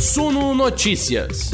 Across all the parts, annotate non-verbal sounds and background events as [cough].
Suno Notícias.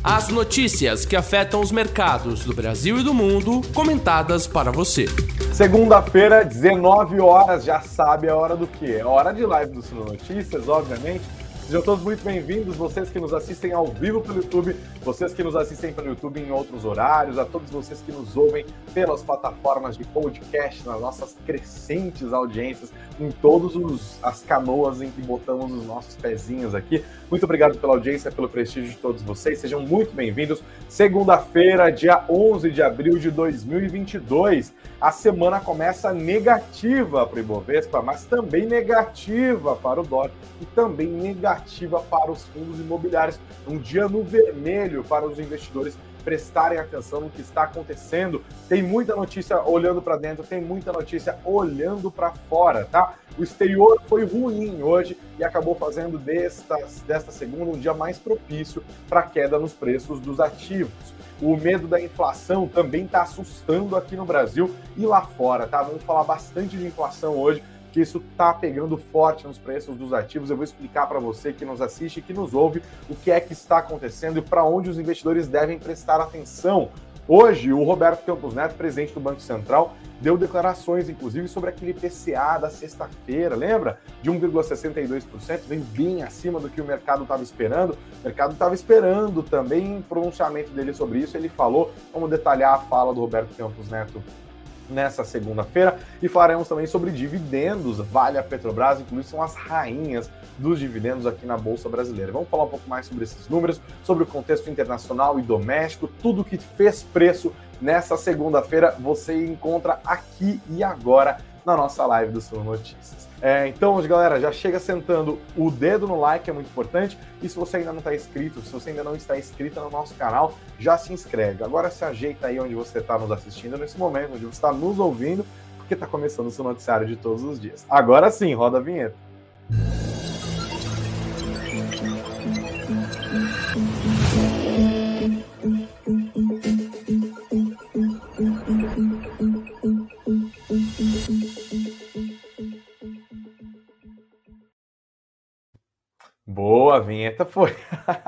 As notícias que afetam os mercados do Brasil e do mundo, comentadas para você. Segunda-feira, 19 horas, já sabe a hora do que? É hora de live do Suno Notícias, obviamente. Sejam todos muito bem-vindos, vocês que nos assistem ao vivo pelo YouTube, vocês que nos assistem pelo YouTube em outros horários, a todos vocês que nos ouvem pelas plataformas de podcast, nas nossas crescentes audiências, em todas as canoas em que botamos os nossos pezinhos aqui. Muito obrigado pela audiência, pelo prestígio de todos vocês, sejam muito bem-vindos. Segunda-feira, dia 11 de abril de 2022, a semana começa negativa para o Ibovespa, mas também negativa para o dólar e também negativa negativa para os fundos imobiliários. Um dia no vermelho para os investidores prestarem atenção no que está acontecendo. Tem muita notícia olhando para dentro, tem muita notícia olhando para fora, tá? O exterior foi ruim hoje e acabou fazendo desta, desta segunda um dia mais propício para queda nos preços dos ativos. O medo da inflação também está assustando aqui no Brasil e lá fora, tá? Vamos falar bastante de inflação hoje que isso está pegando forte nos preços dos ativos. Eu vou explicar para você que nos assiste e que nos ouve o que é que está acontecendo e para onde os investidores devem prestar atenção. Hoje, o Roberto Campos Neto, presidente do Banco Central, deu declarações, inclusive, sobre aquele PCA da sexta-feira, lembra? De 1,62%, vem bem acima do que o mercado estava esperando. O mercado estava esperando também pronunciamento dele sobre isso. Ele falou, vamos detalhar a fala do Roberto Campos Neto nessa segunda-feira e falaremos também sobre dividendos. Vale a Petrobras, inclusive, são as rainhas dos dividendos aqui na Bolsa Brasileira. Vamos falar um pouco mais sobre esses números, sobre o contexto internacional e doméstico, tudo que fez preço nessa segunda-feira você encontra aqui e agora na nossa live do Sul Notícias. É, então, galera, já chega sentando o dedo no like, é muito importante. E se você ainda não está inscrito, se você ainda não está inscrito no nosso canal, já se inscreve. Agora se ajeita aí onde você está nos assistindo nesse momento, onde você está nos ouvindo, porque está começando o seu noticiário de todos os dias. Agora sim, roda a vinheta. Boa, a vinheta foi.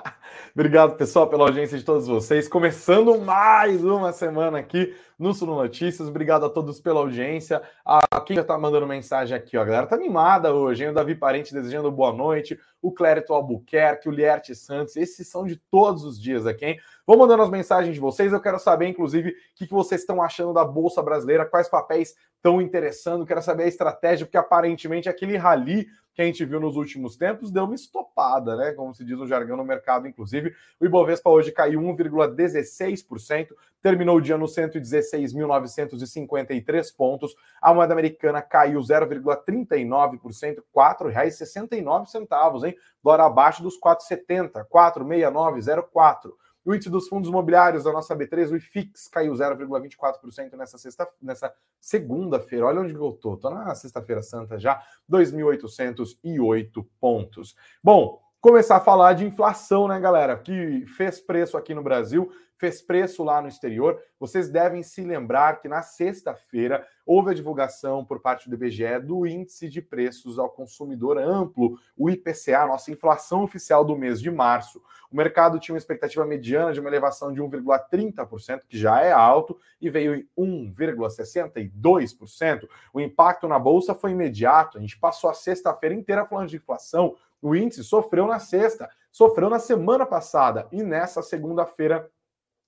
[laughs] Obrigado, pessoal, pela audiência de todos vocês. Começando mais uma semana aqui no Suno Notícias. Obrigado a todos pela audiência. A quem já tá mandando mensagem aqui, ó. A galera tá animada hoje, hein? O Davi Parente desejando boa noite. O Clérito Albuquerque, o Lierte Santos. Esses são de todos os dias aqui, hein? Vou mandando as mensagens de vocês. Eu quero saber, inclusive, o que vocês estão achando da Bolsa Brasileira, quais papéis estão interessando. Quero saber a estratégia, porque aparentemente aquele rally que a gente viu nos últimos tempos deu uma estopada, né? Como se diz no jargão no mercado, inclusive. O Ibovespa hoje caiu 1,16%, terminou o dia no 116.953 pontos. A moeda americana caiu 0,39%, R$ 4,69, hein? Dólar abaixo dos 4,70, 4,6904. O índice dos fundos imobiliários da nossa B3, o IFIX, caiu 0,24% nessa sexta, nessa segunda-feira. Olha onde eu tô. Tô na sexta-feira santa já, 2.808 pontos. Bom, começar a falar de inflação, né, galera? Que fez preço aqui no Brasil fez preço lá no exterior. Vocês devem se lembrar que na sexta-feira houve a divulgação por parte do IBGE do índice de preços ao consumidor amplo, o IPCA, nossa inflação oficial do mês de março. O mercado tinha uma expectativa mediana de uma elevação de 1,30%, que já é alto, e veio em 1,62%. O impacto na bolsa foi imediato. A gente passou a sexta-feira inteira falando de inflação. O índice sofreu na sexta, sofreu na semana passada. E nessa segunda-feira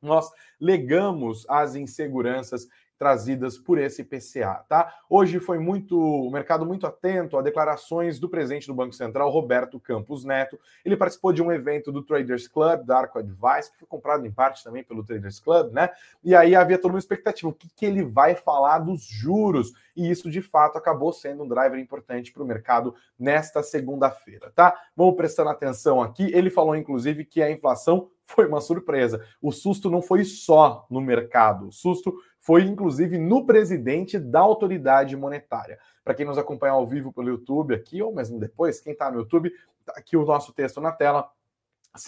nós legamos as inseguranças trazidas por esse PCA, tá? Hoje foi muito o mercado muito atento a declarações do presidente do Banco Central, Roberto Campos Neto. Ele participou de um evento do Traders Club, da Arco Advice, que foi comprado em parte também pelo Traders Club, né? E aí havia toda uma expectativa, o que, que ele vai falar dos juros? E isso de fato acabou sendo um driver importante para o mercado nesta segunda-feira, tá? Vamos prestando atenção aqui. Ele falou inclusive que a inflação foi uma surpresa. O susto não foi só no mercado, o susto foi inclusive no presidente da autoridade monetária. Para quem nos acompanha ao vivo pelo YouTube aqui, ou mesmo depois, quem está no YouTube, tá aqui o nosso texto na tela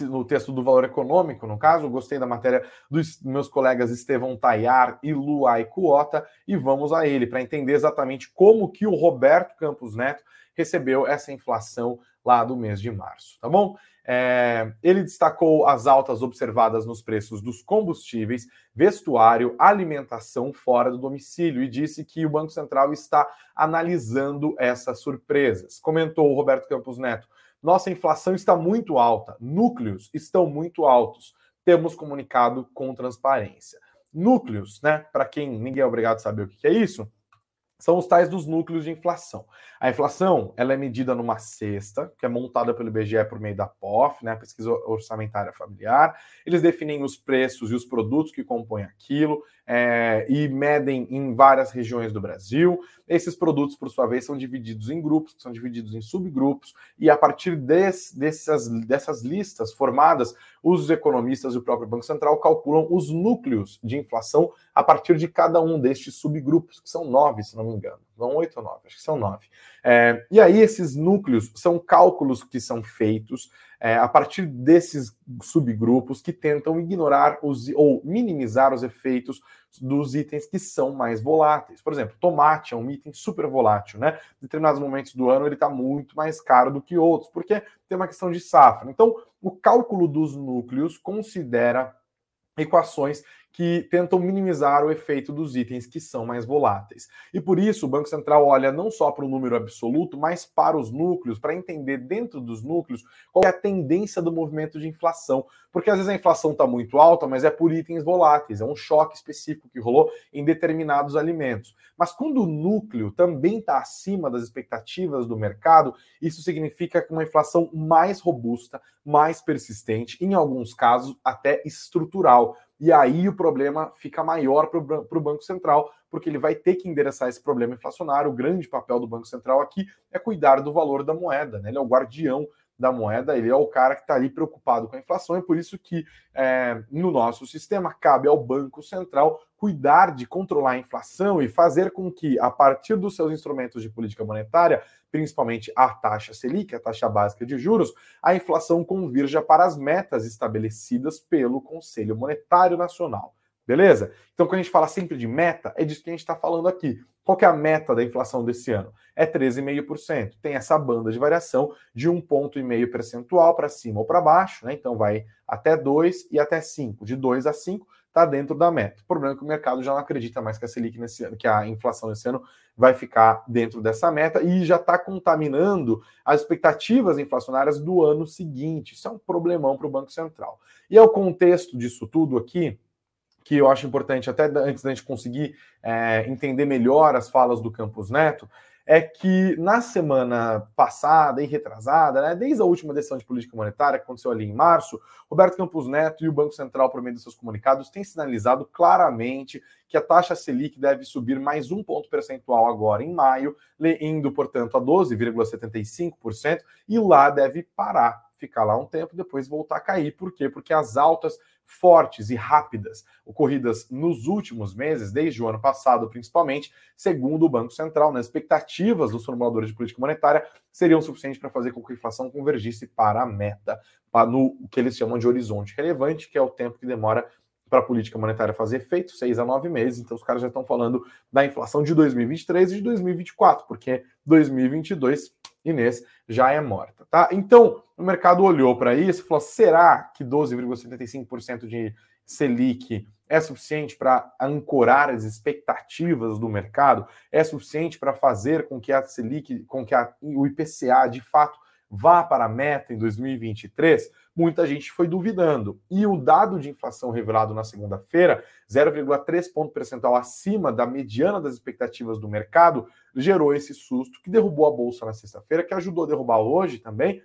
no texto do valor econômico, no caso, gostei da matéria dos meus colegas Estevão Tayar e Luai Cuota, e vamos a ele para entender exatamente como que o Roberto Campos Neto recebeu essa inflação lá do mês de março, tá bom? É, ele destacou as altas observadas nos preços dos combustíveis, vestuário, alimentação fora do domicílio e disse que o Banco Central está analisando essas surpresas. Comentou o Roberto Campos Neto: nossa inflação está muito alta, núcleos estão muito altos. Temos comunicado com transparência. Núcleos, né? Para quem ninguém é obrigado a saber o que é isso, são os tais dos núcleos de inflação. A inflação ela é medida numa cesta, que é montada pelo IBGE por meio da POF, né, Pesquisa Orçamentária Familiar. Eles definem os preços e os produtos que compõem aquilo é, e medem em várias regiões do Brasil. Esses produtos, por sua vez, são divididos em grupos, são divididos em subgrupos, e a partir desse, dessas, dessas listas formadas, os economistas e o próprio Banco Central calculam os núcleos de inflação a partir de cada um destes subgrupos, que são nove, se não me engano. Não oito ou nove, acho que são nove. É, e aí, esses núcleos são cálculos que são feitos é, a partir desses subgrupos que tentam ignorar os, ou minimizar os efeitos dos itens que são mais voláteis. Por exemplo, tomate é um item super volátil, né? Em determinados momentos do ano ele está muito mais caro do que outros, porque tem uma questão de safra. Então, o cálculo dos núcleos considera equações que tentam minimizar o efeito dos itens que são mais voláteis. E por isso o Banco Central olha não só para o número absoluto, mas para os núcleos, para entender dentro dos núcleos qual é a tendência do movimento de inflação. Porque às vezes a inflação está muito alta, mas é por itens voláteis, é um choque específico que rolou em determinados alimentos. Mas quando o núcleo também está acima das expectativas do mercado, isso significa uma inflação mais robusta, mais persistente, em alguns casos até estrutural. E aí o problema fica maior para o Banco Central, porque ele vai ter que endereçar esse problema inflacionário. O grande papel do Banco Central aqui é cuidar do valor da moeda, né? Ele é o guardião da moeda, ele é o cara que está ali preocupado com a inflação, e por isso que é, no nosso sistema cabe ao Banco Central cuidar de controlar a inflação e fazer com que, a partir dos seus instrumentos de política monetária, principalmente a taxa Selic, a taxa básica de juros, a inflação convirja para as metas estabelecidas pelo Conselho Monetário Nacional. Beleza? Então, quando a gente fala sempre de meta, é disso que a gente está falando aqui. Qual é a meta da inflação desse ano? É 13,5%. Tem essa banda de variação de um ponto e meio percentual para cima ou para baixo, né? Então vai até 2 e até 5. De 2 a 5 está dentro da meta. O problema é que o mercado já não acredita mais que a Selic nesse ano, que a inflação nesse ano vai ficar dentro dessa meta e já está contaminando as expectativas inflacionárias do ano seguinte. Isso é um problemão para o Banco Central. E é o contexto disso tudo aqui que eu acho importante, até antes da gente conseguir é, entender melhor as falas do Campos Neto, é que na semana passada e retrasada, né, desde a última decisão de política monetária que aconteceu ali em março, Roberto Campos Neto e o Banco Central, por meio dos seus comunicados, têm sinalizado claramente que a taxa Selic deve subir mais um ponto percentual agora em maio, indo, portanto, a 12,75%, e lá deve parar, ficar lá um tempo, depois voltar a cair. Por quê? Porque as altas fortes e rápidas ocorridas nos últimos meses, desde o ano passado principalmente, segundo o Banco Central, nas expectativas dos formuladores de política monetária, seriam suficientes para fazer com que a inflação convergisse para a meta, para no que eles chamam de horizonte relevante, que é o tempo que demora para a política monetária fazer efeito, seis a nove meses. Então, os caras já estão falando da inflação de 2023 e de 2024, porque 2022 Inês já é morta, tá? Então, o mercado olhou para isso e falou: será que 12,75% de Selic é suficiente para ancorar as expectativas do mercado? É suficiente para fazer com que a Selic, com que a, o IPCA de fato vá para a meta em 2023? Muita gente foi duvidando. E o dado de inflação revelado na segunda-feira, 0,3 ponto percentual acima da mediana das expectativas do mercado, gerou esse susto que derrubou a bolsa na sexta-feira, que ajudou a derrubar hoje também,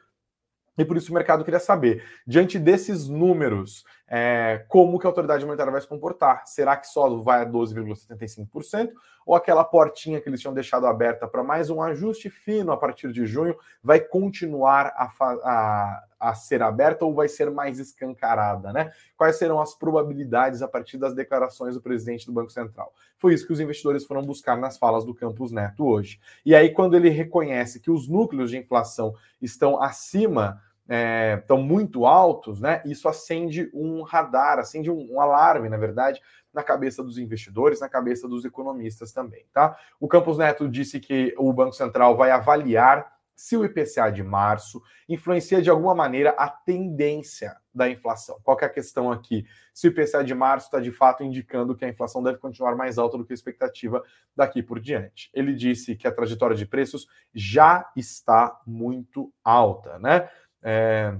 e por isso o mercado queria saber, diante desses números, é, como que a autoridade monetária vai se comportar? Será que só vai a 12,75%? Ou aquela portinha que eles tinham deixado aberta para mais um ajuste fino a partir de junho vai continuar a, a, a ser aberta ou vai ser mais escancarada? Né? Quais serão as probabilidades a partir das declarações do presidente do Banco Central? Foi isso que os investidores foram buscar nas falas do Campos Neto hoje. E aí, quando ele reconhece que os núcleos de inflação estão acima é, estão muito altos, né? Isso acende um radar, acende um, um, alarme, na verdade, na cabeça dos investidores, na cabeça dos economistas também, tá? O Campos Neto disse que o Banco Central vai avaliar se o IPCA de março influencia de alguma maneira a tendência da inflação. Qual é a questão aqui? Se o IPCA de março está de fato indicando que a inflação deve continuar mais alta do que a expectativa daqui por diante. Ele disse que a trajetória de preços já está muito alta, né? É,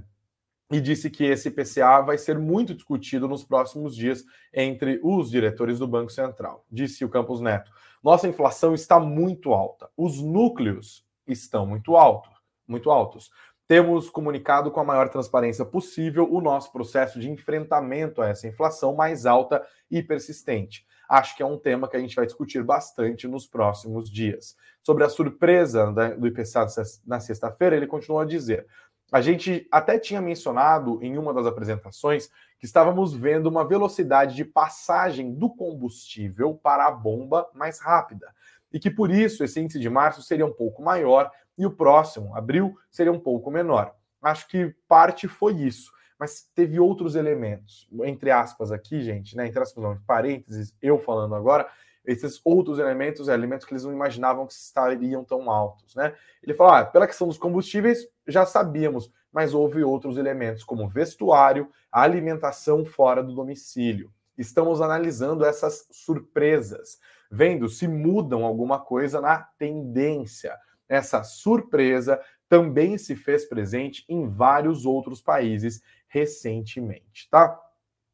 e disse que esse IPCA vai ser muito discutido nos próximos dias entre os diretores do Banco Central. Disse o Campos Neto: nossa inflação está muito alta. Os núcleos estão muito altos, muito altos. Temos comunicado com a maior transparência possível o nosso processo de enfrentamento a essa inflação mais alta e persistente. Acho que é um tema que a gente vai discutir bastante nos próximos dias. Sobre a surpresa do IPCA na sexta-feira, ele continua a dizer: a gente até tinha mencionado em uma das apresentações que estávamos vendo uma velocidade de passagem do combustível para a bomba mais rápida. E que por isso esse índice de março seria um pouco maior e o próximo, abril, seria um pouco menor. Acho que parte foi isso, mas teve outros elementos, entre aspas aqui, gente, né, entre aspas, não, parênteses, eu falando agora, esses outros elementos, é, elementos que eles não imaginavam que estariam tão altos, né? Ele falou, ah, pela questão dos combustíveis, já sabíamos, mas houve outros elementos, como vestuário, alimentação fora do domicílio. Estamos analisando essas surpresas vendo se mudam alguma coisa na tendência. Essa surpresa também se fez presente em vários outros países recentemente, tá?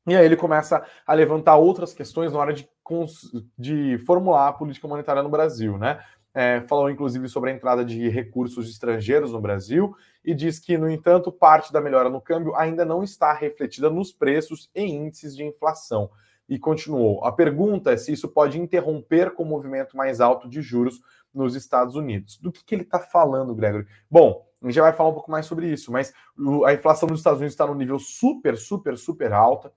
E aí ele começa a levantar outras questões na hora de, de formular a política monetária no Brasil, né? É, falou inclusive sobre a entrada de recursos estrangeiros no Brasil e diz que, no entanto, parte da melhora no câmbio ainda não está refletida nos preços e índices de inflação e continuou. A pergunta é se isso pode interromper com o movimento mais alto de juros nos Estados Unidos. Do que, que ele está falando, Gregory? Bom, a gente já vai falar um pouco mais sobre isso, mas a inflação nos Estados Unidos está no nível super, super, super alta.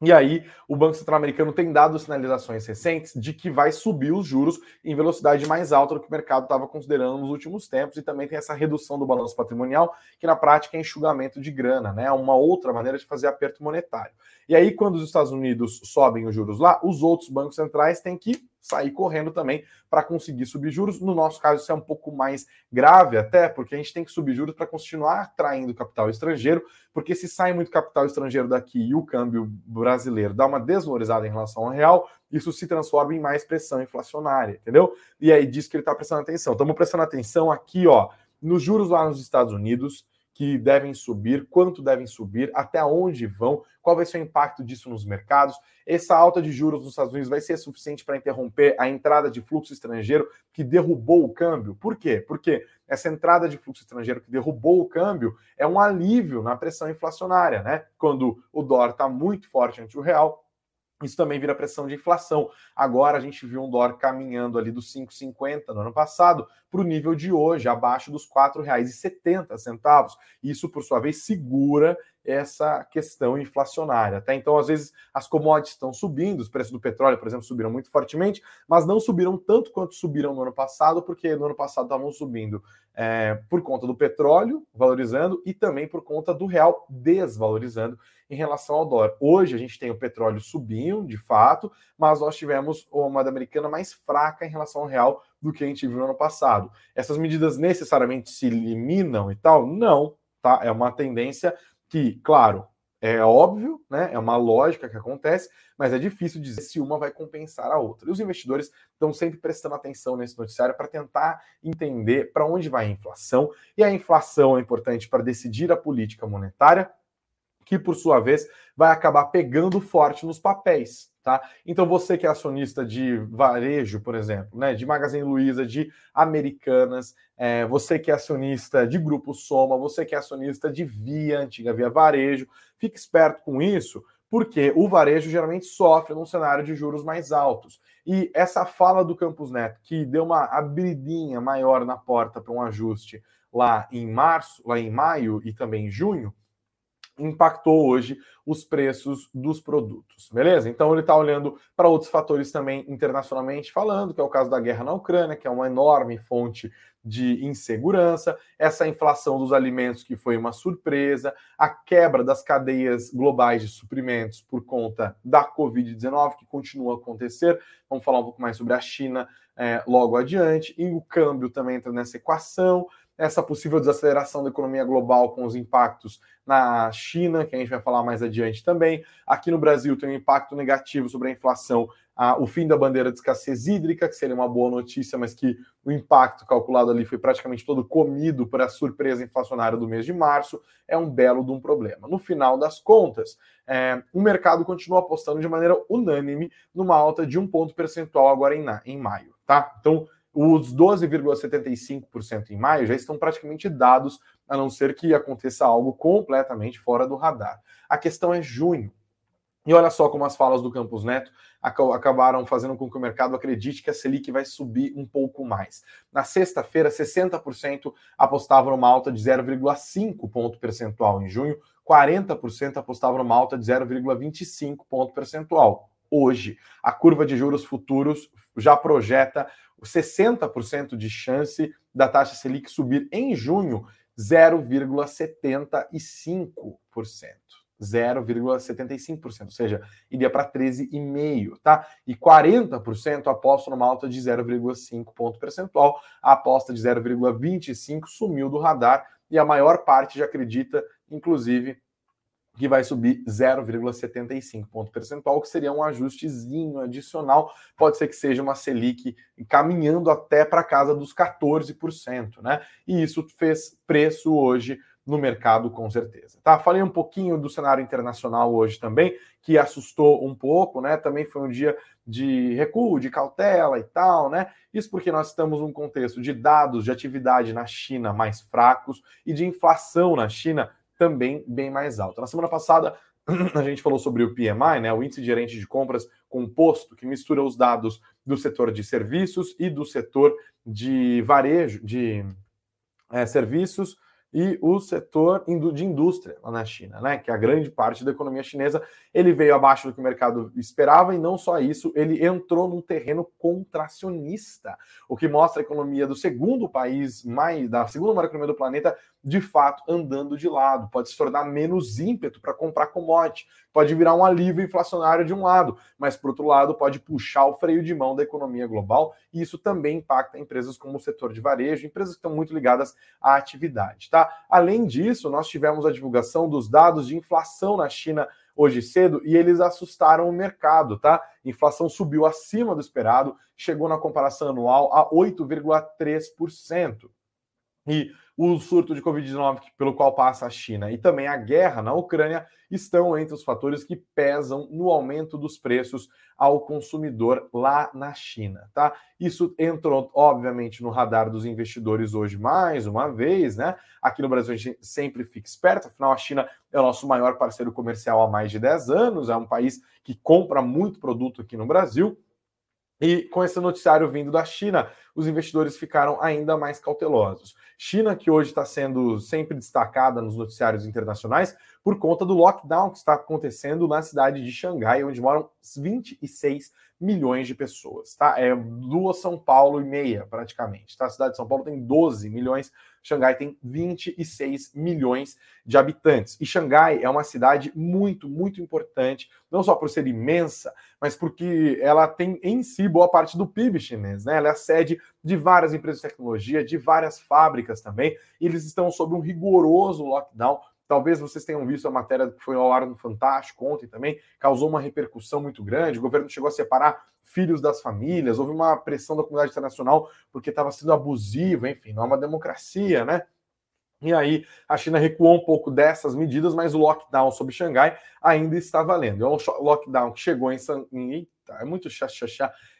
E aí, o Banco Central Americano tem dado sinalizações recentes de que vai subir os juros em velocidade mais alta do que o mercado estava considerando nos últimos tempos, e também tem essa redução do balanço patrimonial, que na prática é enxugamento de grana, né? É uma outra maneira de fazer aperto monetário. E aí, quando os Estados Unidos sobem os juros lá, os outros bancos centrais têm que sair correndo também para conseguir subir juros. No nosso caso, isso é um pouco mais grave, até porque a gente tem que subir juros para continuar atraindo capital estrangeiro, porque se sai muito capital estrangeiro daqui e o câmbio brasileiro dá uma desvalorizada em relação ao real, isso se transforma em mais pressão inflacionária, entendeu? E aí diz que ele está prestando atenção. Estamos prestando atenção aqui, ó, nos juros lá nos Estados Unidos que devem subir, quanto devem subir, até onde vão, qual vai ser o impacto disso nos mercados. Essa alta de juros nos Estados Unidos vai ser suficiente para interromper a entrada de fluxo estrangeiro que derrubou o câmbio. Por quê? Porque essa entrada de fluxo estrangeiro que derrubou o câmbio é um alívio na pressão inflacionária, né? Quando o dólar está muito forte ante o real, isso também vira pressão de inflação. Agora a gente viu um dólar caminhando ali dos 5,50 no ano passado para o nível de hoje, abaixo dos R$ 4,70. Isso, por sua vez, segura essa questão inflacionária. Tá? Então, às vezes, as commodities estão subindo, os preços do petróleo, por exemplo, subiram muito fortemente, mas não subiram tanto quanto subiram no ano passado, porque no ano passado estavam subindo é, por conta do petróleo valorizando e também por conta do real desvalorizando em relação ao dólar. Hoje a gente tem o petróleo subindo, de fato, mas nós tivemos uma moeda americana mais fraca em relação ao real do que a gente viu no ano passado. Essas medidas necessariamente se eliminam e tal? Não, tá? É uma tendência que, claro, é óbvio, né? É uma lógica que acontece, mas é difícil dizer se uma vai compensar a outra. E os investidores estão sempre prestando atenção nesse noticiário para tentar entender para onde vai a inflação. E a inflação é importante para decidir a política monetária, que por sua vez vai acabar pegando forte nos papéis. Tá? Então, você que é acionista de varejo, por exemplo, né, de Magazine Luiza, de Americanas, é, você que é acionista de Grupo Soma, você que é acionista de Via, antiga Via Varejo, fique esperto com isso, porque o varejo geralmente sofre num cenário de juros mais altos. E essa fala do Campos Neto, que deu uma abridinha maior na porta para um ajuste lá em março, lá em maio e também em junho, impactou hoje os preços dos produtos, beleza? Então ele está olhando para outros fatores também internacionalmente falando, que é o caso da guerra na Ucrânia, que é uma enorme fonte de insegurança, essa inflação dos alimentos que foi uma surpresa, a quebra das cadeias globais de suprimentos por conta da Covid-19 que continua a acontecer. Vamos falar um pouco mais sobre a China é, logo adiante, e o câmbio também entra nessa equação essa possível desaceleração da economia global com os impactos na China, que a gente vai falar mais adiante também. Aqui no Brasil tem um impacto negativo sobre a inflação o fim da bandeira de escassez hídrica, que seria uma boa notícia, mas que o impacto calculado ali foi praticamente todo comido por a surpresa inflacionária do mês de março, é um belo de um problema. No final das contas, é, o mercado continua apostando de maneira unânime numa alta de um ponto percentual agora em, em maio, tá? Então, os 12,75% em maio já estão praticamente dados, a não ser que aconteça algo completamente fora do radar. A questão é junho. E olha só como as falas do Campos Neto acabaram fazendo com que o mercado acredite que a Selic vai subir um pouco mais. Na sexta-feira, 60% apostavam numa alta de 0,5 ponto percentual em junho, 40% apostavam numa alta de 0,25 ponto percentual. Hoje, a curva de juros futuros já projeta 60% de chance da taxa Selic subir em junho, 0,75%. 0,75%, ou seja, iria para 13,5%, tá? E 40% apostam numa alta de 0,5 ponto percentual, a aposta de 0,25 sumiu do radar e a maior parte já acredita, inclusive, que vai subir 0,75 ponto percentual, que seria um ajustezinho adicional. Pode ser que seja uma Selic caminhando até para casa dos 14%, né? E isso fez preço hoje no mercado, com certeza. Tá? Falei um pouquinho do cenário internacional hoje também, que assustou um pouco, né? Também foi um dia de recuo, de cautela e tal, né? Isso porque nós estamos num contexto de dados de atividade na China mais fracos e de inflação na China também bem mais alta. Na semana passada, [clears throat] a gente falou sobre o PMI, né, o índice gerente de compras composto, que mistura os dados do setor de serviços e do setor de varejo, de é, serviços, e o setor de indústria lá na China, né, que é a grande parte da economia chinesa, ele veio abaixo do que o mercado esperava e não só isso, ele entrou num terreno contracionista, o que mostra a economia do segundo país mais da segunda maior economia do planeta de fato andando de lado, pode se tornar menos ímpeto para comprar commodity, pode virar um alívio inflacionário de um lado, mas por outro lado pode puxar o freio de mão da economia global e isso também impacta empresas como o setor de varejo, empresas que estão muito ligadas à atividade, tá? Além disso, nós tivemos a divulgação dos dados de inflação na China hoje cedo e eles assustaram o mercado, tá? Inflação subiu acima do esperado, chegou na comparação anual a 8,3%. E o surto de Covid-19 pelo qual passa a China e também a guerra na Ucrânia estão entre os fatores que pesam no aumento dos preços ao consumidor lá na China, tá? Isso entrou, obviamente, no radar dos investidores hoje mais uma vez, né? Aqui no Brasil a gente sempre fica esperto, afinal a China é o nosso maior parceiro comercial há mais de 10 anos, é um país que compra muito produto aqui no Brasil. E com esse noticiário vindo da China, os investidores ficaram ainda mais cautelosos. China, que hoje está sendo sempre destacada nos noticiários internacionais por conta do lockdown que está acontecendo na cidade de Xangai, onde moram 26 milhões de pessoas, tá? É duas São Paulo e meia, praticamente, tá? A cidade de São Paulo tem 12 milhões, Xangai tem 26 milhões de habitantes. E Xangai é uma cidade muito, muito importante, não só por ser imensa, mas porque ela tem em si boa parte do PIB chinês, né? Ela é a sede de várias empresas de tecnologia, de várias fábricas também, e eles estão sob um rigoroso lockdown Talvez vocês tenham visto a matéria que foi ao ar no Fantástico ontem também, causou uma repercussão muito grande. O governo chegou a separar filhos das famílias, houve uma pressão da comunidade internacional porque estava sendo abusivo, enfim, não é uma democracia, né? E aí a China recuou um pouco dessas medidas, mas o lockdown sobre Xangai ainda está valendo. É um lockdown que chegou em. Eita, é muito chá,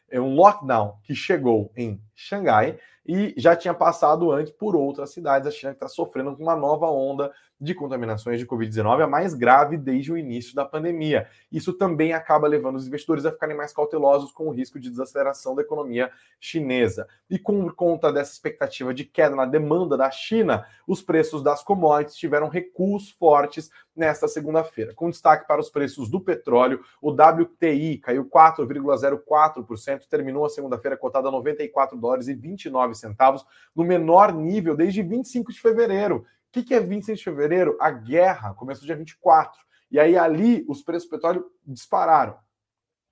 É um lockdown que chegou em Xangai e já tinha passado antes por outras cidades. A China está sofrendo com uma nova onda de contaminações de Covid-19, a mais grave desde o início da pandemia. Isso também acaba levando os investidores a ficarem mais cautelosos com o risco de desaceleração da economia chinesa. E com conta dessa expectativa de queda na demanda da China, os preços das commodities tiveram recuos fortes nesta segunda-feira. Com destaque para os preços do petróleo, o WTI caiu 4,04%, terminou a segunda-feira cotada a 94 dólares e 29 centavos, no menor nível desde 25 de fevereiro. O que, é 26 de fevereiro? A guerra começou dia 24. E aí ali os preços do petróleo dispararam.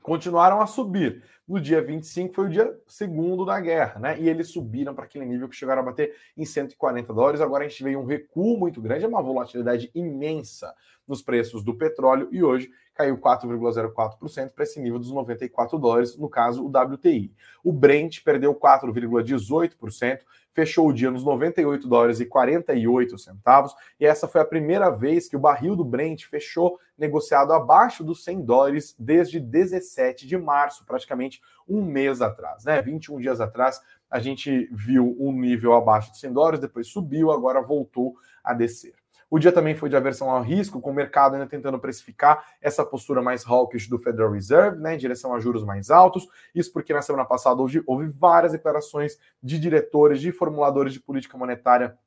continuaram a subir. No dia 25 foi o dia segundo da guerra, né? E eles subiram para aquele nível que chegaram a bater em 140 dólares. Agora a gente veio um recuo muito grande, é uma volatilidade imensa nos preços do petróleo e hoje caiu 4,04% para esse nível dos 94 dólares, no caso o WTI. O Brent perdeu 4,18%, fechou o dia nos 98 dólares e 48 centavos, e essa foi a primeira vez que o barril do Brent fechou negociado abaixo dos 100 dólares desde 17 de março, praticamente um mês atrás, né? 21 dias atrás, a gente viu um nível abaixo de 100 dólares, depois subiu, agora voltou a descer. O dia também foi de aversão ao risco, com o mercado ainda tentando precificar essa postura mais hawkish do Federal Reserve, né, em direção a juros mais altos. Isso porque na semana passada houve, houve várias declarações de diretores, de formuladores de política monetária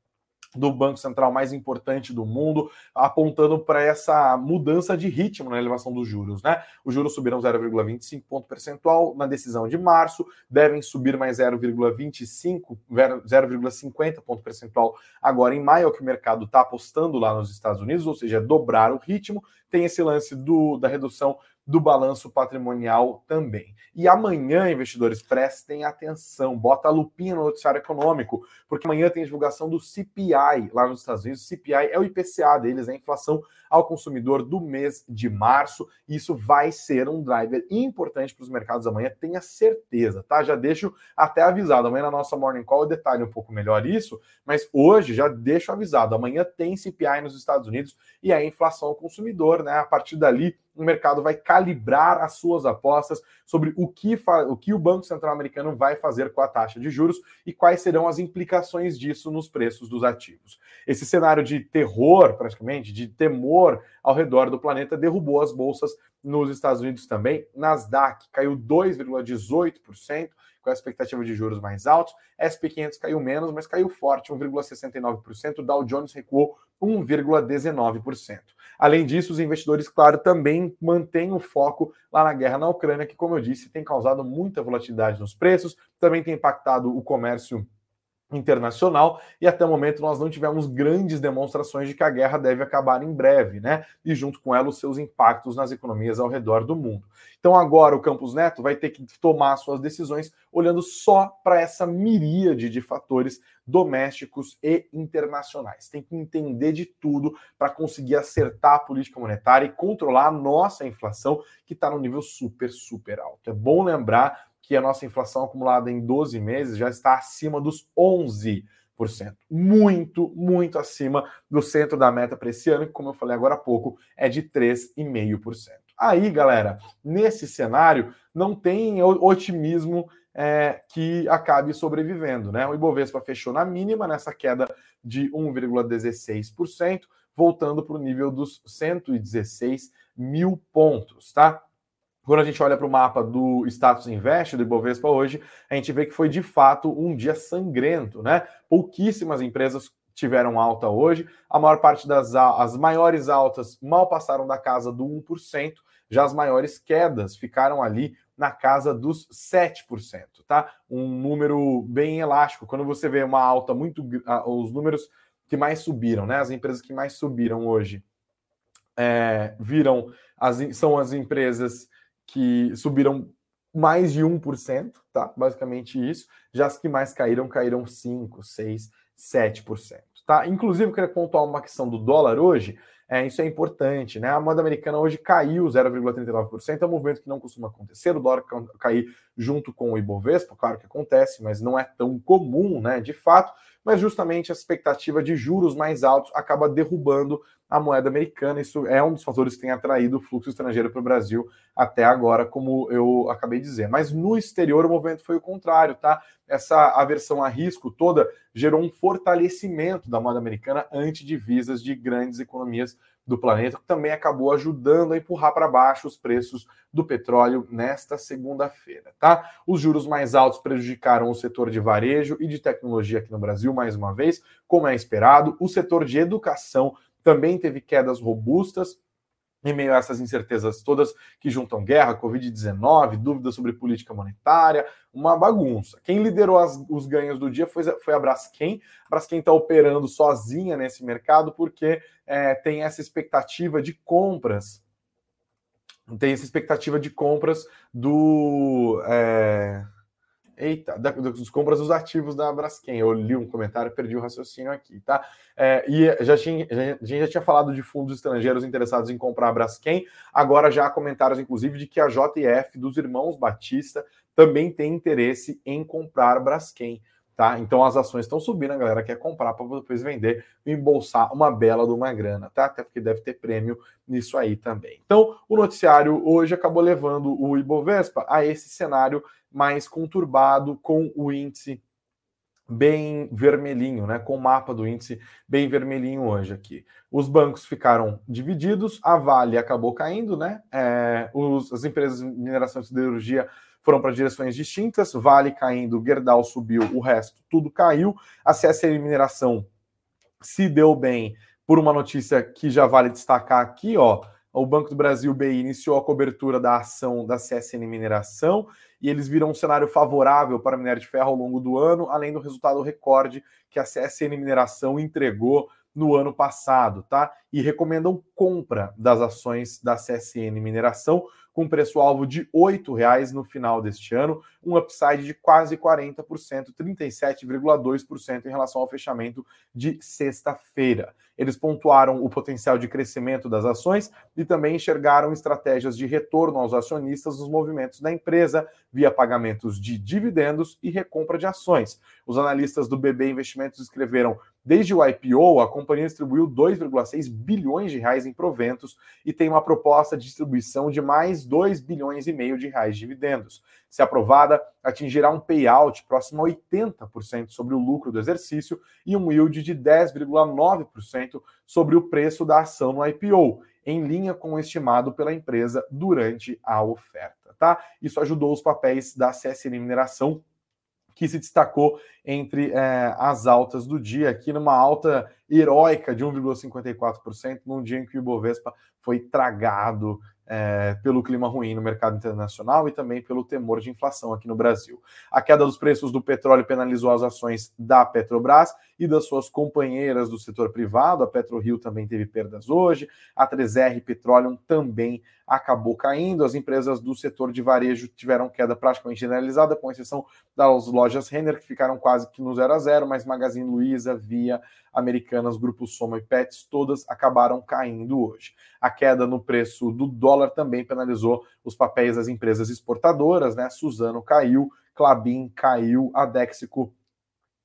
do Banco Central mais importante do mundo, apontando para essa mudança de ritmo na elevação dos juros. Né? Os juros subiram 0,25 ponto percentual na decisão de março, devem subir mais 0,25, 0,50 ponto percentual agora em maio, é o que o mercado está apostando lá nos Estados Unidos, ou seja, dobrar o ritmo. Tem esse lance do, da redução do balanço patrimonial também. E amanhã, investidores, prestem atenção, bota a lupinha no noticiário econômico, porque amanhã tem a divulgação do CPI lá nos Estados Unidos. O CPI é o IPCA deles, é a inflação ao consumidor do mês de março. E isso vai ser um driver importante para os mercados amanhã, tenha certeza, tá? Já deixo até avisado. Amanhã na nossa Morning Call eu detalhe um pouco melhor isso, mas hoje já deixo avisado. Amanhã tem CPI nos Estados Unidos e a inflação ao consumidor, né? A partir dali o mercado vai calibrar as suas apostas sobre o que, o que o Banco Central americano vai fazer com a taxa de juros e quais serão as implicações disso nos preços dos ativos. Esse cenário de terror, praticamente, de temor ao redor do planeta, derrubou as bolsas nos Estados Unidos também. Nasdaq caiu 2,18%, com a expectativa de juros mais altos. SP500 caiu menos, mas caiu forte, 1,69%. Dow Jones recuou 1,19%. Além disso, os investidores, claro, também mantêm o foco lá na guerra na Ucrânia, que, como eu disse, tem causado muita volatilidade nos preços, também tem impactado o comércio internacional e até o momento nós não tivemos grandes demonstrações de que a guerra deve acabar em breve, né? E junto com ela os seus impactos nas economias ao redor do mundo. Então agora o Campos Neto vai ter que tomar suas decisões olhando só para essa miríade de fatores domésticos e internacionais. Tem que entender de tudo para conseguir acertar a política monetária e controlar a nossa inflação que está no nível super, super alto. É bom lembrar que a nossa inflação acumulada em 12 meses já está acima dos 11%. Muito, muito acima do centro da meta para esse ano, que, como eu falei agora há pouco, é de 3,5%. Aí, galera, nesse cenário, não tem otimismo é, que acabe sobrevivendo. Né? O Ibovespa fechou na mínima, nessa queda de 1,16%, voltando para o nível dos 116 mil pontos, tá? Quando a gente olha para o mapa do status invest do Ibovespa hoje, a gente vê que foi de fato um dia sangrento, né? Pouquíssimas empresas tiveram alta hoje, a maior parte das as maiores altas mal passaram da casa do 1%, já as maiores quedas ficaram ali na casa dos 7%, tá? Um número bem elástico. Quando você vê uma alta muito os números que mais subiram, né? As empresas que mais subiram hoje é, viram as, são as empresas que subiram mais de 1%, tá? Basicamente isso. Já as que mais caíram, caíram 5, 6, 7%, tá? Inclusive, eu queria pontuar uma questão do dólar hoje. É, isso é importante, né? A moeda americana hoje caiu 0,39%, é um movimento que não costuma acontecer, o dólar cair junto com o Ibovespa, claro que acontece, mas não é tão comum, né? De fato, mas justamente a expectativa de juros mais altos acaba derrubando a moeda americana. Isso é um dos fatores que tem atraído o fluxo estrangeiro para o Brasil até agora, como eu acabei de dizer. Mas no exterior o movimento foi o contrário, tá? Essa aversão a risco toda gerou um fortalecimento da moeda americana ante divisas de grandes economias do planeta, que também acabou ajudando a empurrar para baixo os preços do petróleo nesta segunda-feira, tá? Os juros mais altos prejudicaram o setor de varejo e de tecnologia aqui no Brasil, mais uma vez, como é esperado. O setor de educação também teve quedas robustas, em meio a essas incertezas todas que juntam guerra, Covid-19, dúvidas sobre política monetária, uma bagunça. Quem liderou as, os ganhos do dia foi, foi a Braskem. A Braskem está operando sozinha nesse mercado porque é, tem essa expectativa de compras tem essa expectativa de compras do. É... Eita, da, compras dos ativos da Braskem. Eu li um comentário, perdi o raciocínio aqui, tá? É, e já tinha, já, a gente já tinha falado de fundos estrangeiros interessados em comprar a Braskem. Agora já há comentários, inclusive, de que a JF dos irmãos Batista também tem interesse em comprar Braskem. Tá? Então as ações estão subindo, a galera quer comprar para depois vender e embolsar uma bela de uma grana, tá? Até porque deve ter prêmio nisso aí também. Então, o noticiário hoje acabou levando o Ibovespa a esse cenário mais conturbado com o índice bem vermelhinho, né? Com o mapa do índice bem vermelhinho hoje aqui. Os bancos ficaram divididos, a Vale acabou caindo, né? É, os, as empresas de mineração e siderurgia foram para direções distintas, Vale caindo, Gerdau subiu, o resto tudo caiu. A CSN Mineração se deu bem por uma notícia que já vale destacar aqui, ó. O Banco do Brasil BI iniciou a cobertura da ação da CSN Mineração e eles viram um cenário favorável para a minério de ferro ao longo do ano, além do resultado recorde que a CSN Mineração entregou no ano passado, tá? E recomendam compra das ações da CSN Mineração com preço-alvo de R$ 8,00 no final deste ano, um upside de quase 40%, 37,2% em relação ao fechamento de sexta-feira. Eles pontuaram o potencial de crescimento das ações e também enxergaram estratégias de retorno aos acionistas nos movimentos da empresa via pagamentos de dividendos e recompra de ações. Os analistas do BB Investimentos escreveram Desde o IPO, a companhia distribuiu 2,6 bilhões de reais em proventos e tem uma proposta de distribuição de mais 2 bilhões e meio de reais de dividendos. Se aprovada, atingirá um payout próximo a 80% sobre o lucro do exercício e um yield de 10,9% sobre o preço da ação no IPO, em linha com o estimado pela empresa durante a oferta. Tá? Isso ajudou os papéis da CSN Mineração que se destacou entre é, as altas do dia, aqui numa alta heróica de 1,54%, num dia em que o Ibovespa foi tragado é, pelo clima ruim no mercado internacional e também pelo temor de inflação aqui no Brasil. A queda dos preços do petróleo penalizou as ações da Petrobras e das suas companheiras do setor privado. A PetroRio também teve perdas hoje. A 3R Petroleum também acabou caindo. As empresas do setor de varejo tiveram queda praticamente generalizada, com exceção das lojas Renner, que ficaram quase que no zero a zero, mas Magazine Luiza, Via, Americanas, Grupo Soma e Pets, todas acabaram caindo hoje. A queda no preço do dólar também penalizou os papéis das empresas exportadoras, né? Suzano caiu, Clabin caiu, a Dexico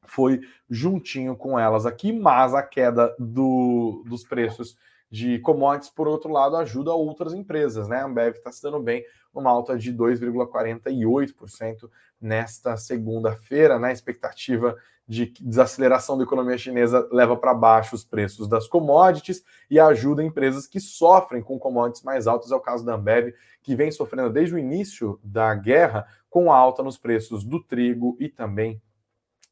foi juntinho com elas aqui, mas a queda do, dos preços de commodities, por outro lado, ajuda outras empresas, né? A Ambev está se dando bem, uma alta de 2,48% nesta segunda-feira, né? Expectativa de desaceleração da economia chinesa leva para baixo os preços das commodities e ajuda empresas que sofrem com commodities mais altas. É o caso da Ambev, que vem sofrendo desde o início da guerra com a alta nos preços do trigo e também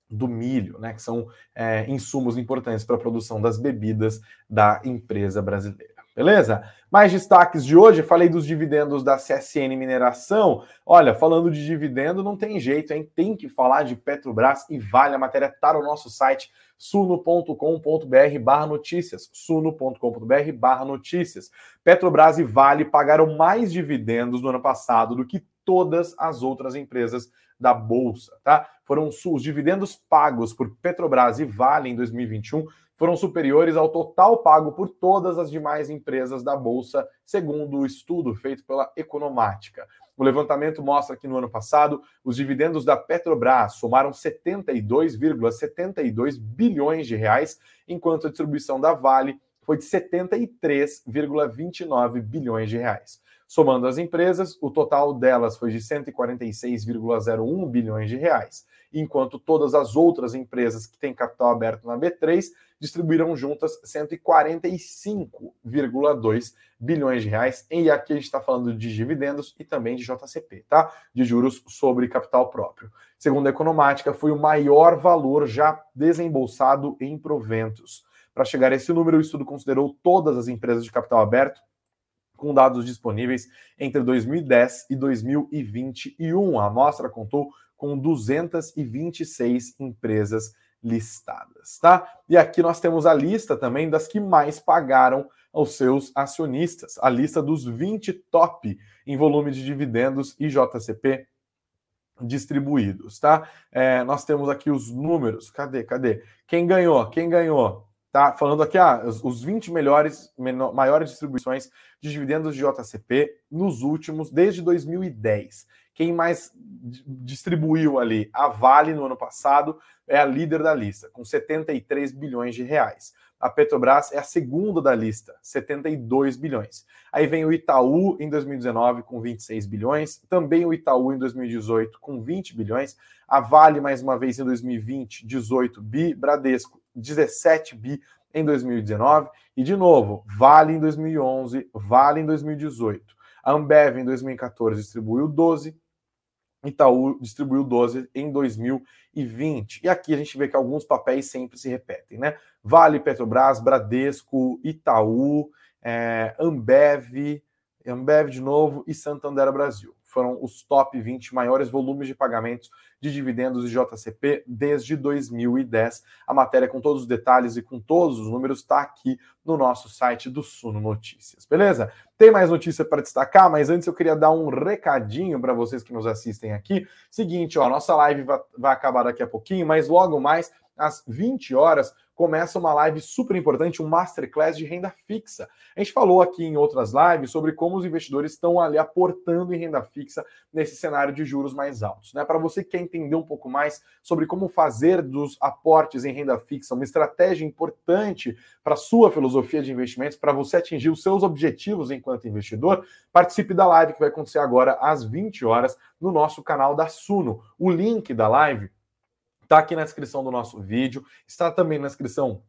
do milho, né, que são é, insumos importantes para a produção das bebidas da empresa brasileira. Beleza? Mais destaques de hoje, falei dos dividendos da CSN Mineração. Olha, falando de dividendo, não tem jeito, hein? Tem que falar de Petrobras e vale. A matéria está no nosso site suno.com.br barra notícias. suno.com.br barra notícias. Petrobras e Vale pagaram mais dividendos no ano passado do que todas as outras empresas da Bolsa, tá? Foram os dividendos pagos por Petrobras e Vale em 2021 foram superiores ao total pago por todas as demais empresas da Bolsa, segundo o estudo feito pela Economática. O levantamento mostra que no ano passado, os dividendos da Petrobras somaram 72,72 bilhões de reais, enquanto a distribuição da Vale foi de 73,29 bilhões de reais. Somando as empresas, o total delas foi de 146,01 bilhões de reais, enquanto todas as outras empresas que têm capital aberto na B3 distribuíram juntas 145,2 bilhões de reais. E aqui a gente está falando de dividendos e também de JCP, tá? De juros sobre capital próprio. Segundo a Economática, foi o maior valor já desembolsado em proventos. Para chegar a esse número, o estudo considerou todas as empresas de capital aberto com dados disponíveis entre 2010 e 2021. A amostra contou com 226 empresas listadas, tá? E aqui nós temos a lista também das que mais pagaram aos seus acionistas, a lista dos 20 top em volume de dividendos e JCP distribuídos, tá? É, nós temos aqui os números. Cadê? Cadê? Quem ganhou? Quem ganhou? Tá falando aqui, ah, os 20 melhores, menor, maiores distribuições de dividendos de JCP nos últimos, desde 2010. Quem mais distribuiu ali? A Vale no ano passado é a líder da lista, com 73 bilhões de reais. A Petrobras é a segunda da lista, 72 bilhões. Aí vem o Itaú em 2019 com 26 bilhões, também o Itaú em 2018 com 20 bilhões, a Vale mais uma vez em 2020, 18 bi, Bradesco 17 bi em 2019 e de novo, Vale em 2011, Vale em 2018. A Ambev em 2014 distribuiu 12, Itaú distribuiu 12 em 2020. E aqui a gente vê que alguns papéis sempre se repetem, né? Vale, Petrobras, Bradesco, Itaú, é, Ambev, Ambev de novo e Santander Brasil. Foram os top 20 maiores volumes de pagamentos de dividendos de JCP desde 2010. A matéria com todos os detalhes e com todos os números está aqui no nosso site do Suno Notícias, beleza? Tem mais notícia para destacar, mas antes eu queria dar um recadinho para vocês que nos assistem aqui. Seguinte, ó, nossa live vai, vai acabar daqui a pouquinho, mas logo mais às 20 horas começa uma live super importante, um masterclass de renda fixa. A gente falou aqui em outras lives sobre como os investidores estão ali aportando em renda fixa nesse cenário de juros mais altos. Né? Para você que quer entender um pouco mais sobre como fazer dos aportes em renda fixa uma estratégia importante para sua filosofia de investimentos, para você atingir os seus objetivos enquanto investidor, participe da live que vai acontecer agora às 20 horas no nosso canal da Suno. O link da live Está aqui na descrição do nosso vídeo, está também na descrição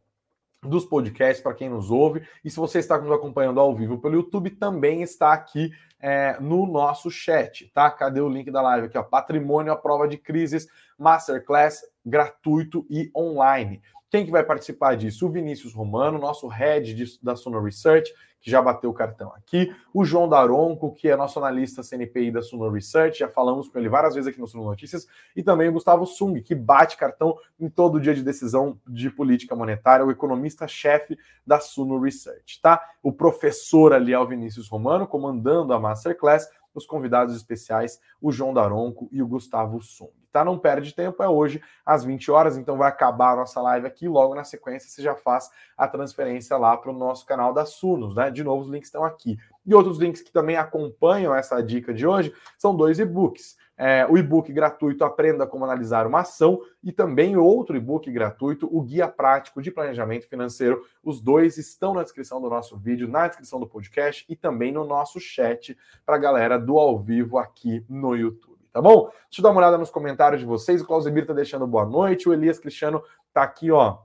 dos podcasts para quem nos ouve. E se você está nos acompanhando ao vivo pelo YouTube, também está aqui é, no nosso chat, tá? Cadê o link da live aqui? Ó, Patrimônio à prova de crises, Masterclass gratuito e online. Quem que vai participar disso? O Vinícius Romano, nosso head de, da Suno Research, que já bateu o cartão aqui. O João Daronco, que é nosso analista CNPI da Suno Research, já falamos com ele várias vezes aqui no Suno Notícias. E também o Gustavo Sung, que bate cartão em todo dia de decisão de política monetária, o economista-chefe da Suno Research, tá? O professor ali é o Vinícius Romano, comandando a Masterclass os convidados especiais, o João Daronco e o Gustavo Sung. Tá? Não perde tempo, é hoje às 20 horas, então vai acabar a nossa live aqui. Logo na sequência, você já faz a transferência lá para o nosso canal da Sunos, né? De novo, os links estão aqui. E outros links que também acompanham essa dica de hoje são dois e-books. É, o e-book gratuito Aprenda como analisar uma ação e também outro e-book gratuito, o Guia Prático de Planejamento Financeiro. Os dois estão na descrição do nosso vídeo, na descrição do podcast e também no nosso chat para a galera do ao vivo aqui no YouTube. Tá bom? Deixa eu dar uma olhada nos comentários de vocês. O Clausemir tá deixando boa noite. O Elias Cristiano tá aqui, ó.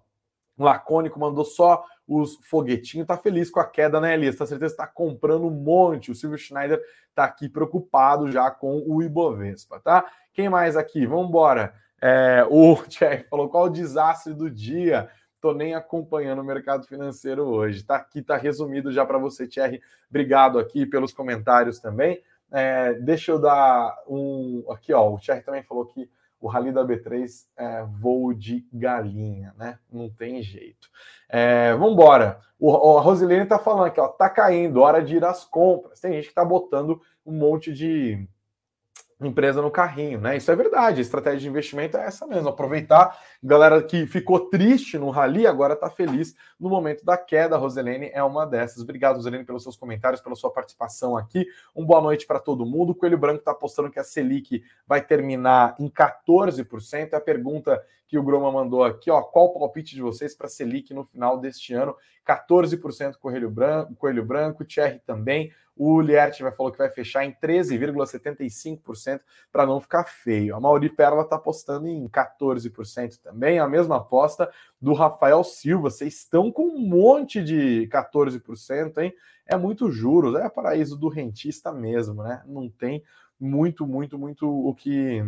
Lacônico mandou só os foguetinhos. Tá feliz com a queda, né, Elias? Tá certeza que tá comprando um monte. O Silvio Schneider tá aqui preocupado já com o Ibovespa, tá? Quem mais aqui? Vamos embora. É, o [laughs] Thierry falou qual o desastre do dia. Tô nem acompanhando o mercado financeiro hoje. Tá aqui, tá resumido já para você, Thierry. Obrigado aqui pelos comentários também. É, deixa eu dar um. Aqui, ó. O Thierry também falou que o Rally da B3 é voo de galinha, né? Não tem jeito. É, Vamos embora. A Rosilene tá falando aqui, ó, tá caindo, hora de ir às compras. Tem gente que tá botando um monte de empresa no carrinho, né? Isso é verdade. A estratégia de investimento é essa mesmo. Aproveitar galera que ficou triste no rally agora está feliz no momento da queda. Roselene é uma dessas. Obrigado, Roselene, pelos seus comentários, pela sua participação aqui. Um boa noite para todo mundo. O Coelho Branco está postando que a Selic vai terminar em 14%. É a pergunta que o Groma mandou aqui, ó. Qual o palpite de vocês para Selic no final deste ano? 14% Coelho Branco, Coelho Branco, Thierry também. O Liert vai falou que vai fechar em 13,75% para não ficar feio. A Mauri Perla está apostando em 14% também. A mesma aposta do Rafael Silva. Vocês estão com um monte de 14%, hein? É muito juros, é paraíso do rentista mesmo, né? Não tem muito, muito, muito o que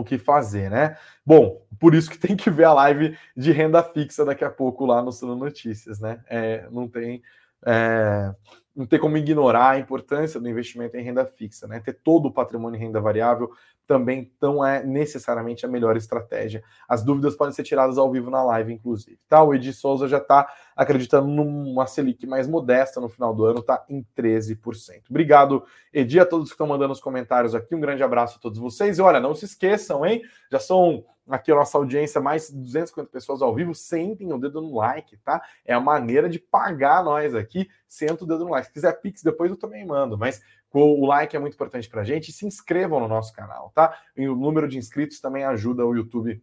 o que fazer, né? Bom, por isso que tem que ver a live de renda fixa daqui a pouco lá no Suno Notícias, né? É, não tem é, não tem como ignorar a importância do investimento em renda fixa, né? Ter todo o patrimônio em renda variável também não é necessariamente a melhor estratégia. As dúvidas podem ser tiradas ao vivo na live, inclusive. Tá? O Edi Souza já está acreditando numa Selic mais modesta no final do ano, está em 13%. Obrigado, Edi, a todos que estão mandando os comentários aqui. Um grande abraço a todos vocês. E olha, não se esqueçam, hein? Já são aqui a nossa audiência, mais de 250 pessoas ao vivo, sentem o dedo no like, tá? É a maneira de pagar nós aqui, senta o dedo no like. Se quiser Pix, depois eu também mando, mas o like é muito importante para a gente. Se inscrevam no nosso canal, tá? E o número de inscritos também ajuda o YouTube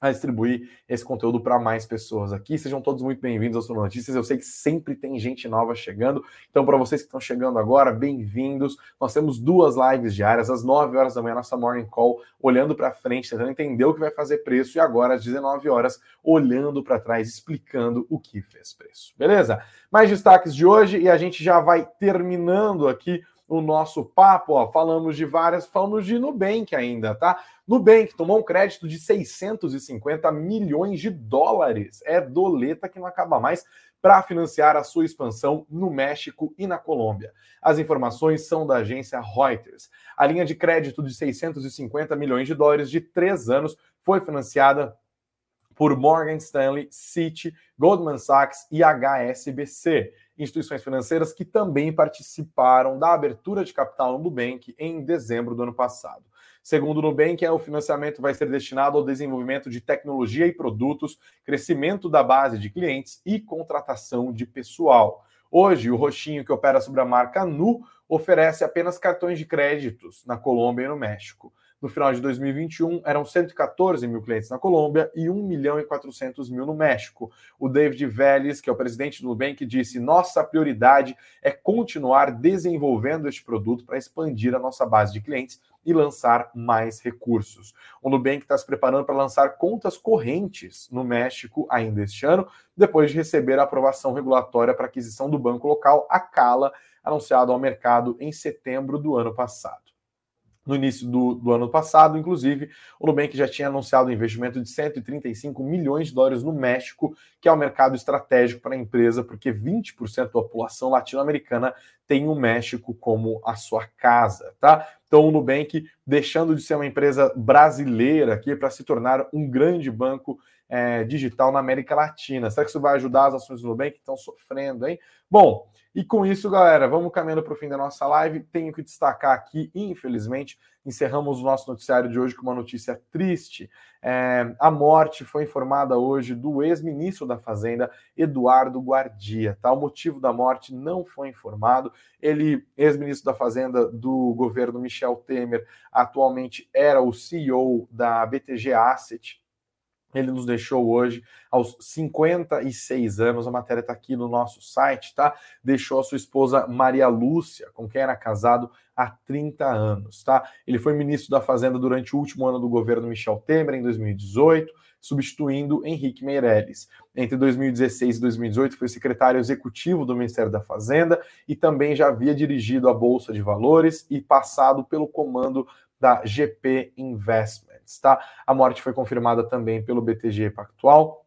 a distribuir esse conteúdo para mais pessoas aqui. Sejam todos muito bem-vindos ao Sul Notícias. Eu sei que sempre tem gente nova chegando. Então, para vocês que estão chegando agora, bem-vindos. Nós temos duas lives diárias, às 9 horas da manhã, nossa morning call, olhando para frente, tentando entender o que vai fazer preço, e agora, às 19 horas, olhando para trás, explicando o que fez preço. Beleza? Mais destaques de hoje e a gente já vai terminando aqui o nosso papo, ó, falamos de várias, falamos de Nubank ainda, tá? Nubank tomou um crédito de 650 milhões de dólares. É doleta que não acaba mais para financiar a sua expansão no México e na Colômbia. As informações são da agência Reuters. A linha de crédito de 650 milhões de dólares de três anos foi financiada por Morgan Stanley, Citi, Goldman Sachs e HSBC instituições financeiras que também participaram da abertura de capital no Nubank em dezembro do ano passado. Segundo o Nubank, o financiamento vai ser destinado ao desenvolvimento de tecnologia e produtos, crescimento da base de clientes e contratação de pessoal. Hoje, o Roxinho, que opera sobre a marca Nu, oferece apenas cartões de créditos na Colômbia e no México. No final de 2021, eram 114 mil clientes na Colômbia e 1 milhão e 400 mil no México. O David Vélez, que é o presidente do Nubank, disse: nossa prioridade é continuar desenvolvendo este produto para expandir a nossa base de clientes e lançar mais recursos. O Nubank está se preparando para lançar contas correntes no México ainda este ano, depois de receber a aprovação regulatória para aquisição do banco local, a Cala, anunciado ao mercado em setembro do ano passado no início do, do, ano passado, inclusive, o Nubank já tinha anunciado um investimento de 135 milhões de dólares no México, que é um mercado estratégico para a empresa, porque 20% da população latino-americana tem o México como a sua casa, tá? Então o Nubank deixando de ser uma empresa brasileira aqui para se tornar um grande banco é, digital na América Latina. Será que isso vai ajudar as ações do Nubank que estão sofrendo, hein? Bom, e com isso, galera, vamos caminhando para o fim da nossa live. Tenho que destacar aqui, infelizmente, encerramos o nosso noticiário de hoje com uma notícia triste. É, a morte foi informada hoje do ex-ministro da Fazenda, Eduardo Guardia. Tá? O motivo da morte não foi informado. Ele, ex-ministro da Fazenda do governo Michel Temer, atualmente era o CEO da BTG Asset ele nos deixou hoje aos 56 anos. A matéria está aqui no nosso site, tá? Deixou a sua esposa Maria Lúcia, com quem era casado há 30 anos, tá? Ele foi ministro da Fazenda durante o último ano do governo Michel Temer, em 2018, substituindo Henrique Meirelles. Entre 2016 e 2018, foi secretário executivo do Ministério da Fazenda e também já havia dirigido a Bolsa de Valores e passado pelo comando da GP Investment tá? A morte foi confirmada também pelo BTG Pactual.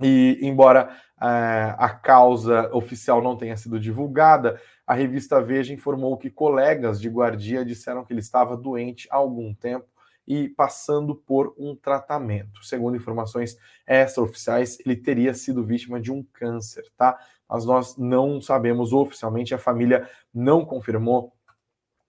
E, embora é, a causa oficial não tenha sido divulgada, a revista Veja informou que colegas de guardia disseram que ele estava doente há algum tempo e passando por um tratamento. Segundo informações extraoficiais, ele teria sido vítima de um câncer, tá? Mas nós não sabemos oficialmente, a família não confirmou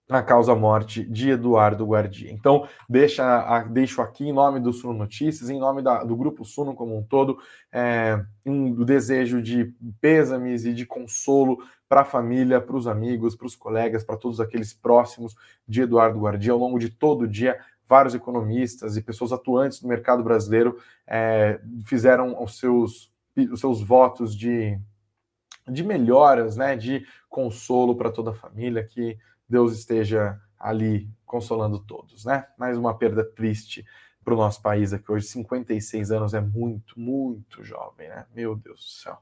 a causa-morte de Eduardo Guardia. Então, deixa, a, deixo aqui, em nome do Suno Notícias, em nome da, do Grupo Suno como um todo, é, um desejo de pêsames e de consolo para a família, para os amigos, para os colegas, para todos aqueles próximos de Eduardo Guardia. Ao longo de todo o dia, vários economistas e pessoas atuantes no mercado brasileiro é, fizeram os seus, os seus votos de, de melhoras, né, de consolo para toda a família, que Deus esteja ali consolando todos, né? Mais uma perda triste para o nosso país aqui hoje. 56 anos é muito, muito jovem, né? Meu Deus do céu.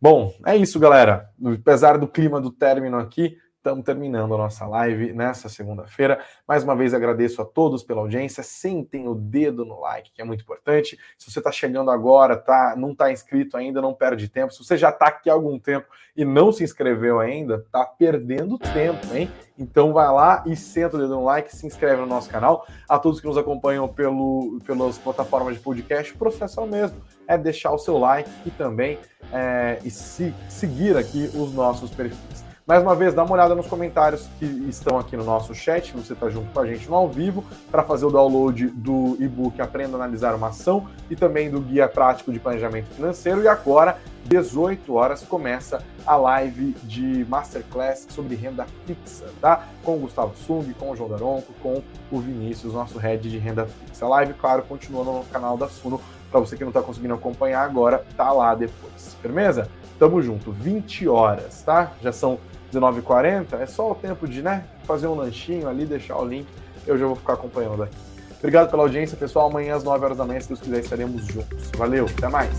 Bom, é isso, galera. Apesar do clima do término aqui, Estamos terminando a nossa live nessa segunda-feira. Mais uma vez agradeço a todos pela audiência. Sentem o dedo no like, que é muito importante. Se você está chegando agora, tá, não está inscrito ainda, não perde tempo. Se você já está aqui há algum tempo e não se inscreveu ainda, está perdendo tempo, hein? Então vai lá e senta o dedo no like, se inscreve no nosso canal. A todos que nos acompanham pelo, pelas plataformas de podcast, o processo é o mesmo. É deixar o seu like e também é, e se, seguir aqui os nossos perfis. Mais uma vez, dá uma olhada nos comentários que estão aqui no nosso chat, você está junto com a gente no ao vivo, para fazer o download do e-book Aprenda a Analisar uma Ação e também do Guia Prático de Planejamento Financeiro. E agora, 18 horas, começa a live de Masterclass sobre renda fixa, tá? Com o Gustavo Sung, com o João Daronco, com o Vinícius, nosso head de renda fixa. A live, claro, continua no canal da Suno. Para você que não está conseguindo acompanhar agora, tá lá depois. Firmeza? Tamo junto, 20 horas, tá? Já são 19h40, é só o tempo de né, fazer um lanchinho ali, deixar o link, eu já vou ficar acompanhando daqui. Obrigado pela audiência, pessoal. Amanhã às 9 horas da manhã, se Deus quiser, estaremos juntos. Valeu, até mais.